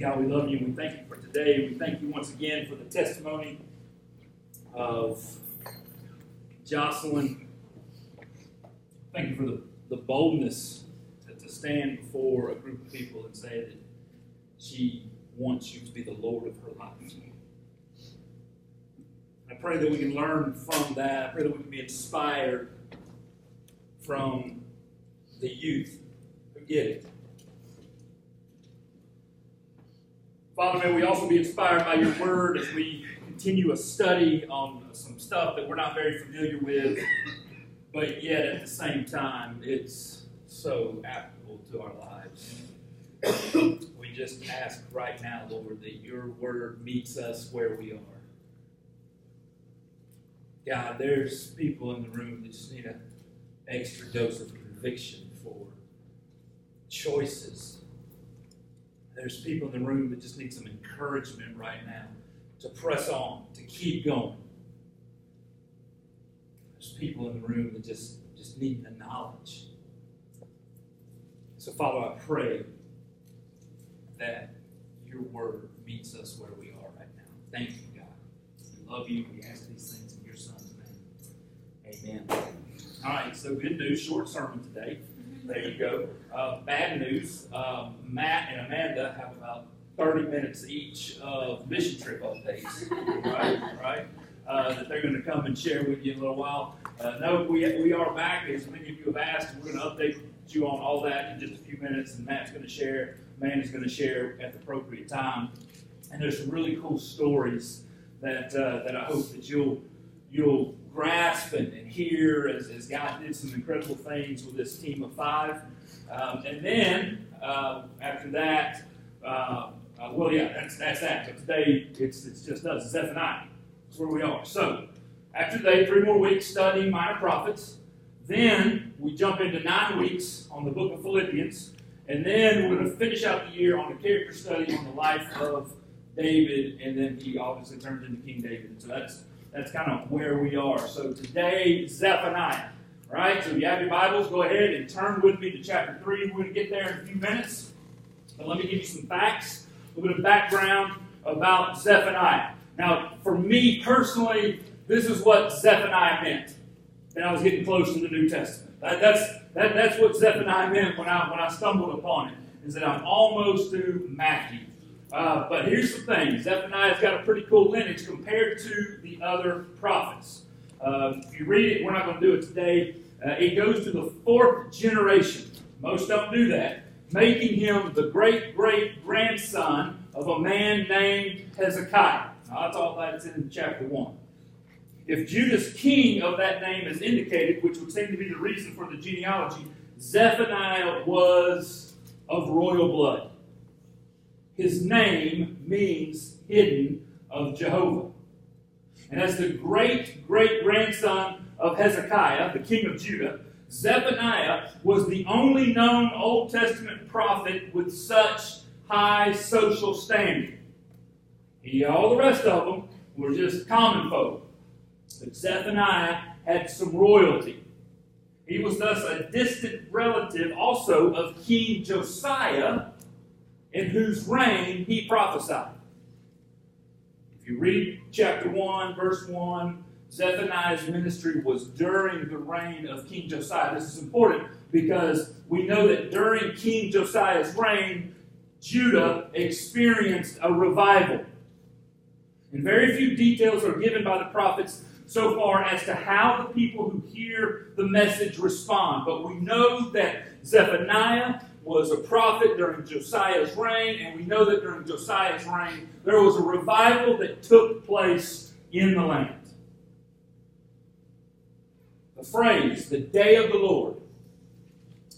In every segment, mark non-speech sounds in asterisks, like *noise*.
God, we love you and we thank you for today. We thank you once again for the testimony of Jocelyn. Thank you for the, the boldness to, to stand before a group of people and say that she wants you to be the Lord of her life. I pray that we can learn from that. I pray that we can be inspired from the youth who get it. Father, may we also be inspired by your word as we continue a study on some stuff that we're not very familiar with, but yet at the same time, it's so applicable to our lives. we just ask right now, Lord, that your word meets us where we are. God, there's people in the room that just need an extra dose of conviction for choices there's people in the room that just need some encouragement right now to press on, to keep going. There's people in the room that just, just need the knowledge. So, Father, I pray that your word meets us where we are right now. Thank you, God. We love you. We ask these things in your son's name. Amen. All right, so good news, short sermon today. There you go. Uh, bad news um, Matt and Amanda have about 30 minutes each of mission trip updates, right? right? Uh, that they're going to come and share with you in a little while. Uh, no, we, we are back, as many of you have asked. We're going to update you on all that in just a few minutes, and Matt's going to share, Amanda's going to share at the appropriate time. And there's some really cool stories that, uh, that I hope that you'll, you'll grasp and, and hear as, as, God did some incredible things with this team of five. Um, and then uh, after that, uh, uh, well, yeah, that's, that's that. But today it's, it's just us, Zeph and I. That's where we are. So after today, three more weeks studying minor prophets. Then we jump into nine weeks on the book of Philippians. And then we're going to finish out the year on a character study on the life of David. And then he obviously turns into King David. So that's that's kind of where we are. So today, Zephaniah. Right? So if you have your Bibles, go ahead and turn with me to chapter 3. We're going to get there in a few minutes. But let me give you some facts, a little bit of background about Zephaniah. Now, for me personally, this is what Zephaniah meant. And I was getting close to the New Testament. That, that's, that, that's what Zephaniah meant when I, when I stumbled upon it, is that I'm almost through Matthew. Uh, but here's the thing Zephaniah's got a pretty cool lineage compared to the other prophets. Uh, if you read it, we're not going to do it today. Uh, it goes to the fourth generation. Most don't do that, making him the great great grandson of a man named Hezekiah. Now, that's all that's in chapter 1. If Judah's king of that name is indicated, which would seem to be the reason for the genealogy, Zephaniah was of royal blood. His name means hidden of Jehovah. And as the great great grandson of Hezekiah, the king of Judah, Zephaniah was the only known Old Testament prophet with such high social standing. He, all the rest of them were just common folk. But Zephaniah had some royalty. He was thus a distant relative also of King Josiah, in whose reign he prophesied. If you read chapter 1, verse 1, Zephaniah's ministry was during the reign of King Josiah. This is important because we know that during King Josiah's reign, Judah experienced a revival. And very few details are given by the prophets so far as to how the people who hear the message respond. But we know that Zephaniah was a prophet during Josiah's reign, and we know that during Josiah's reign, there was a revival that took place in the land. The phrase, the day of the Lord,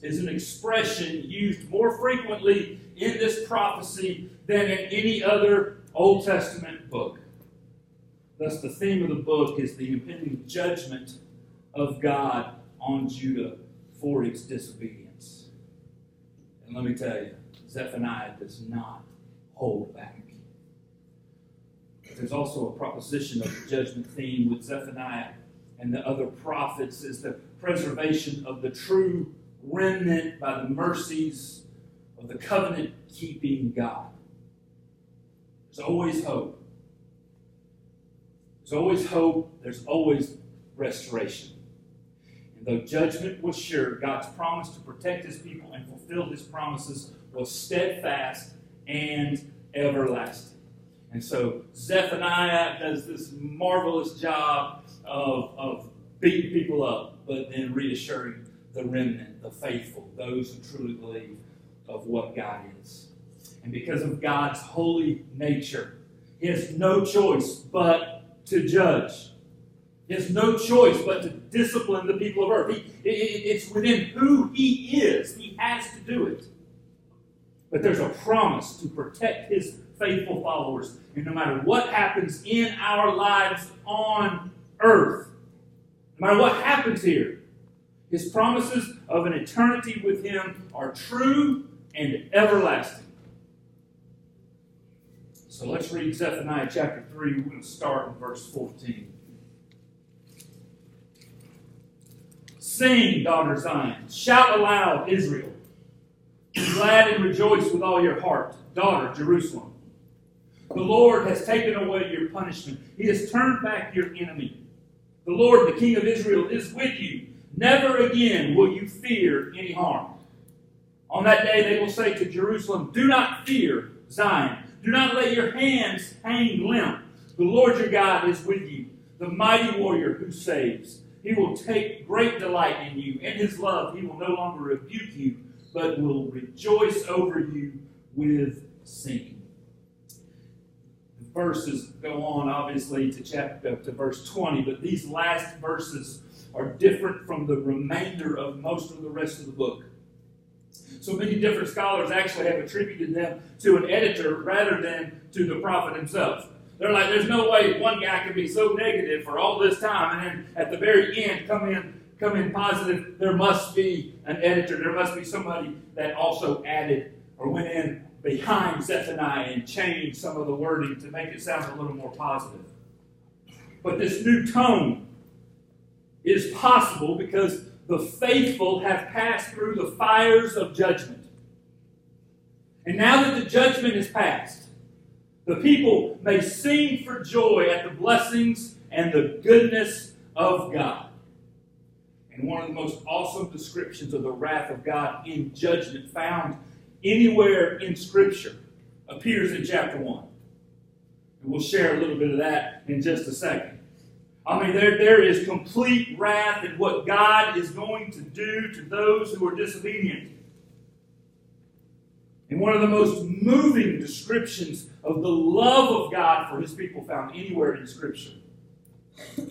is an expression used more frequently in this prophecy than in any other Old Testament book. Thus, the theme of the book is the impending judgment of God on Judah for its disobedience. And let me tell you, Zephaniah does not hold back. But there's also a proposition of the judgment theme with Zephaniah and the other prophets is the preservation of the true remnant by the mercies of the covenant keeping God. There's always hope. There's always hope. There's always restoration. Though judgment was sure, God's promise to protect his people and fulfill his promises was steadfast and everlasting. And so Zephaniah does this marvelous job of, of beating people up, but then reassuring the remnant, the faithful, those who truly believe of what God is. And because of God's holy nature, He has no choice but to judge. He has no choice but to discipline the people of earth. He, it's within who He is. He has to do it. But there's a promise to protect His faithful followers. And no matter what happens in our lives on earth, no matter what happens here, His promises of an eternity with Him are true and everlasting. So let's read Zephaniah chapter 3. We're going to start in verse 14. Sing, daughter Zion. Shout aloud, Israel. Be glad and rejoice with all your heart, daughter Jerusalem. The Lord has taken away your punishment, He has turned back your enemy. The Lord, the King of Israel, is with you. Never again will you fear any harm. On that day they will say to Jerusalem, Do not fear, Zion. Do not let your hands hang limp. The Lord your God is with you, the mighty warrior who saves. He will take great delight in you. In his love, he will no longer rebuke you, but will rejoice over you with singing. The verses go on, obviously, to chapter to verse 20, but these last verses are different from the remainder of most of the rest of the book. So many different scholars actually have attributed them to an editor rather than to the prophet himself. They're like, there's no way one guy can be so negative for all this time, and then at the very end come in come in positive. There must be an editor. There must be somebody that also added or went in behind Zephaniah and changed some of the wording to make it sound a little more positive. But this new tone is possible because the faithful have passed through the fires of judgment. And now that the judgment is passed, the people may sing for joy at the blessings and the goodness of God. And one of the most awesome descriptions of the wrath of God in judgment found anywhere in Scripture appears in chapter 1. And we'll share a little bit of that in just a second. I mean, there, there is complete wrath in what God is going to do to those who are disobedient. And one of the most moving descriptions of the love of God for his people found anywhere in Scripture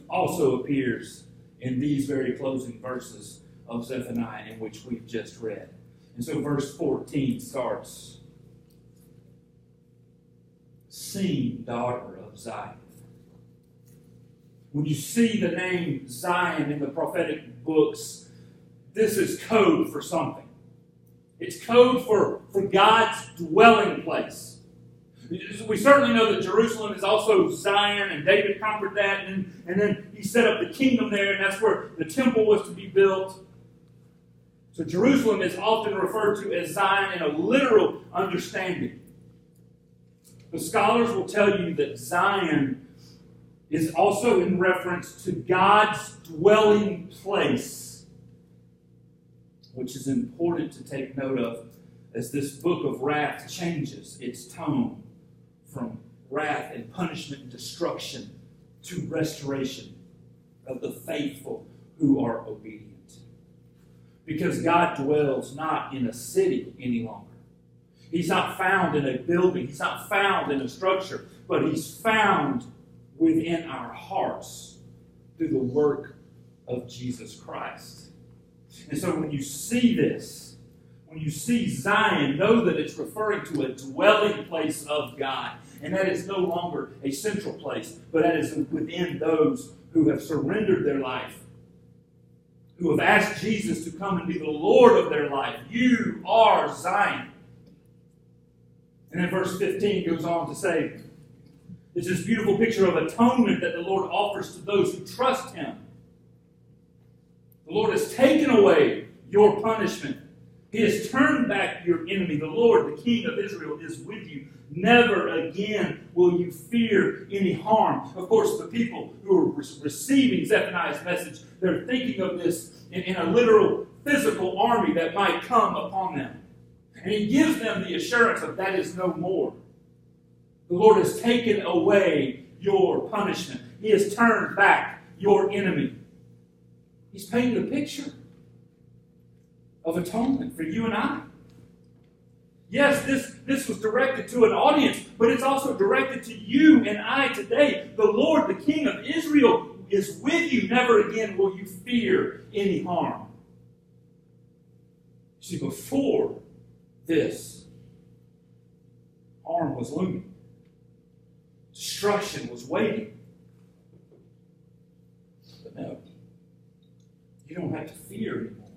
also appears in these very closing verses of Zephaniah in which we've just read. And so verse 14 starts Sing, daughter of Zion. When you see the name Zion in the prophetic books, this is code for something. It's code for, for God's dwelling place. We certainly know that Jerusalem is also Zion, and David conquered that, and, and then he set up the kingdom there, and that's where the temple was to be built. So Jerusalem is often referred to as Zion in a literal understanding. The scholars will tell you that Zion is also in reference to God's dwelling place, which is important to take note of as this book of wrath changes its tone from wrath and punishment and destruction to restoration of the faithful who are obedient. Because God dwells not in a city any longer. He's not found in a building, He's not found in a structure, but He's found within our hearts through the work of Jesus Christ. And so when you see this, when you see Zion, know that it's referring to a dwelling place of God. And that is no longer a central place, but that is within those who have surrendered their life, who have asked Jesus to come and be the Lord of their life. You are Zion. And then verse 15 goes on to say, it's this beautiful picture of atonement that the Lord offers to those who trust Him. The Lord has taken away your punishment, He has turned back your enemy. The Lord, the King of Israel, is with you. Never again will you fear any harm. Of course, the people who are receiving Zephaniah's message, they're thinking of this in, in a literal physical army that might come upon them. And he gives them the assurance of that is no more. The Lord has taken away your punishment. He has turned back your enemy. He's painting a picture of atonement for you and I. Yes, this, this was directed to an audience, but it's also directed to you and I today. The Lord, the King of Israel, is with you. Never again will you fear any harm. See, before this, harm was looming, destruction was waiting. But no, you don't have to fear anymore.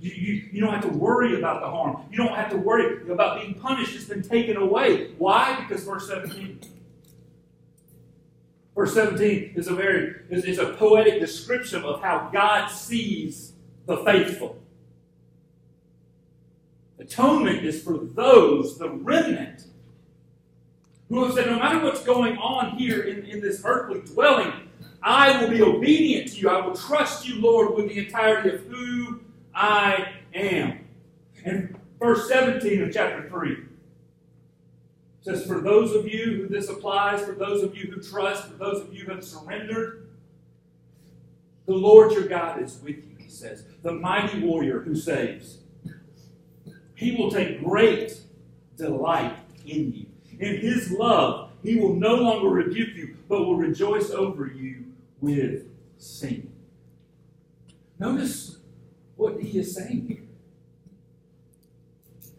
You, you, you don't have to worry about the harm. You don't have to worry about being punished. It's been taken away. Why? Because verse 17. Verse 17 is a very is, is a poetic description of how God sees the faithful. Atonement is for those, the remnant, who have said, no matter what's going on here in, in this earthly dwelling, I will be obedient to you. I will trust you, Lord, with the entirety of who I am. And verse 17 of chapter 3 says, For those of you who this applies, for those of you who trust, for those of you who have surrendered, the Lord your God is with you, he says, the mighty warrior who saves. He will take great delight in you. In his love, he will no longer rebuke you, but will rejoice over you with sin. Notice what he is saying here.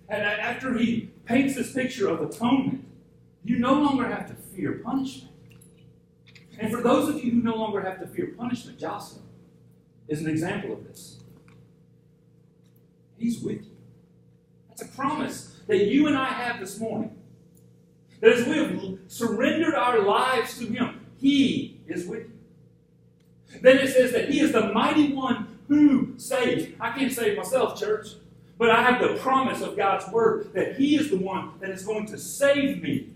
And after he paints this picture of atonement, you no longer have to fear punishment. And for those of you who no longer have to fear punishment, Joshua is an example of this. He's with you. That's a promise that you and I have this morning. That as we have surrendered our lives to Him, He is with you. Then it says that He is the mighty one who saves? I can't save myself, church. But I have the promise of God's word that He is the one that is going to save me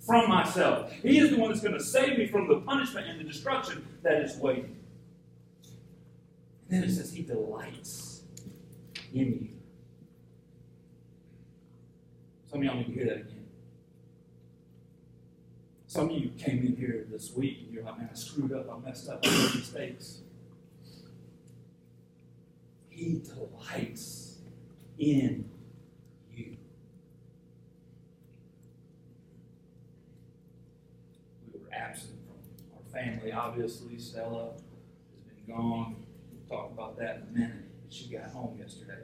from myself. He is the one that's going to save me from the punishment and the destruction that is waiting. And then it says He delights in you. Some of y'all need to hear that again. Some of you came in here this week and you're like, man, I screwed up, I messed up, I made mistakes. He delights in you. We were absent from our family, obviously. Stella has been gone. We'll talk about that in a minute. She got home yesterday.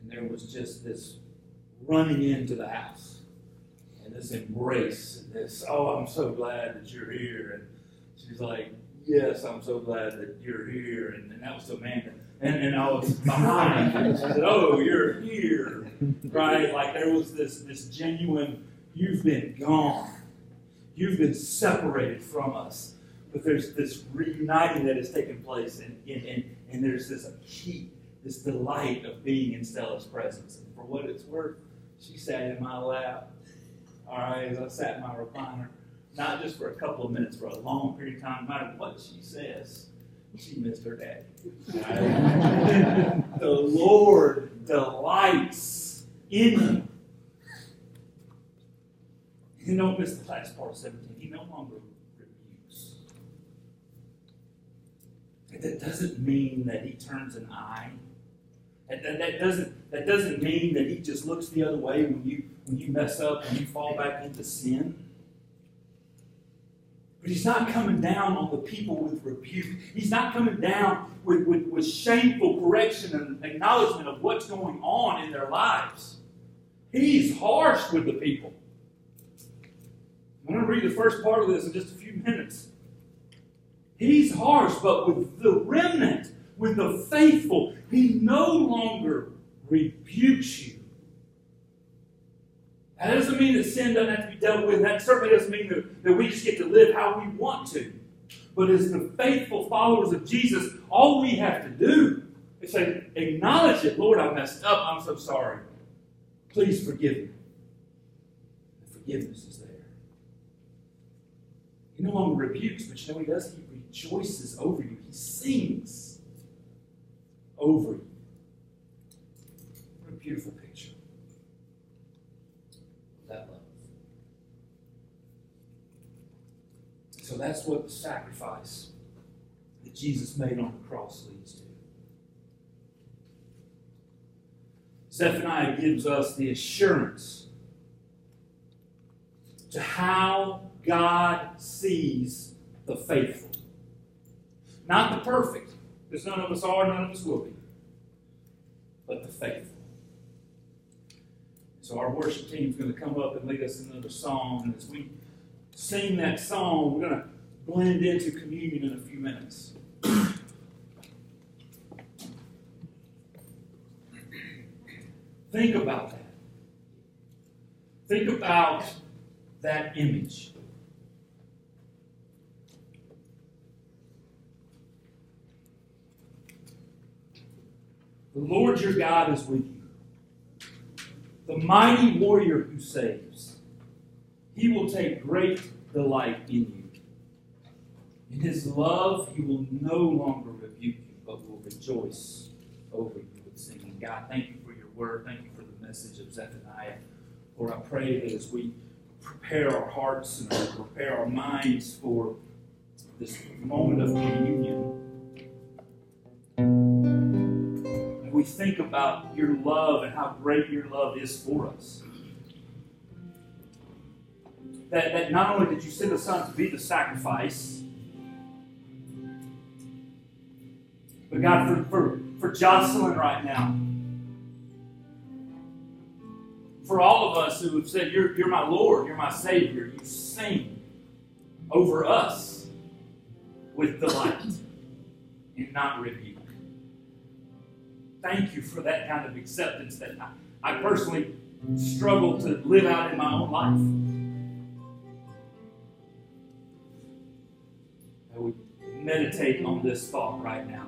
And there was just this running into the house and this embrace and this, oh, I'm so glad that you're here. And she's like, yes, I'm so glad that you're here. And, and that was Amanda. And, and I was behind. *laughs* and she said, oh, you're here. Right? Like there was this, this genuine, you've been gone. You've been separated from us. But there's this reuniting that has taken place, and, and, and, and there's this heat, this delight of being in Stella's presence. And for what it's worth, she sat in my lap. All right, as I sat in my recliner not just for a couple of minutes, for a long period of time, no matter what she says, she missed her daddy. *laughs* the Lord delights in you. You don't miss the last part of 17. He no longer rebukes. That doesn't mean that he turns an eye. That, that, that, doesn't, that doesn't mean that he just looks the other way when you, when you mess up and you fall back into sin. But he's not coming down on the people with rebuke. He's not coming down with, with, with shameful correction and acknowledgement of what's going on in their lives. He's harsh with the people. I'm going to read the first part of this in just a few minutes. He's harsh, but with the remnant, with the faithful, he no longer rebukes you. That doesn't mean that sin doesn't have to be dealt with. That certainly doesn't mean that, that we just get to live how we want to. But as the faithful followers of Jesus, all we have to do is say, acknowledge it. Lord, I messed up. I'm so sorry. Please forgive me. The forgiveness is there. He no longer rebukes, but you know what he does? He rejoices over you. He sings over you. Beautiful picture of that love. So that's what the sacrifice that Jesus made on the cross leads to. Zephaniah gives us the assurance to how God sees the faithful. Not the perfect, because none of us are, none of us will be, but the faithful. So our worship team is going to come up and lead us in another song. And as we sing that song, we're going to blend into communion in a few minutes. Think about that. Think about that image. The Lord your God is with you, the mighty warrior who saves. He will take great delight in you. In his love, he will no longer rebuke you, but will rejoice over you with singing. God, thank you for your word. Thank you for the message of Zephaniah. Lord, I pray that as we prepare our hearts and prepare our minds for this moment of communion, we think about your love and how great your love is for us. That, that not only did you send the Son to be the sacrifice, but God, for, for, for Jocelyn right now, for all of us who have said, You're, you're my Lord, you're my Savior, you sing over us with delight and not rebuke. Thank you for that kind of acceptance that I, I personally struggle to live out in my own life. I would meditate on this thought right now.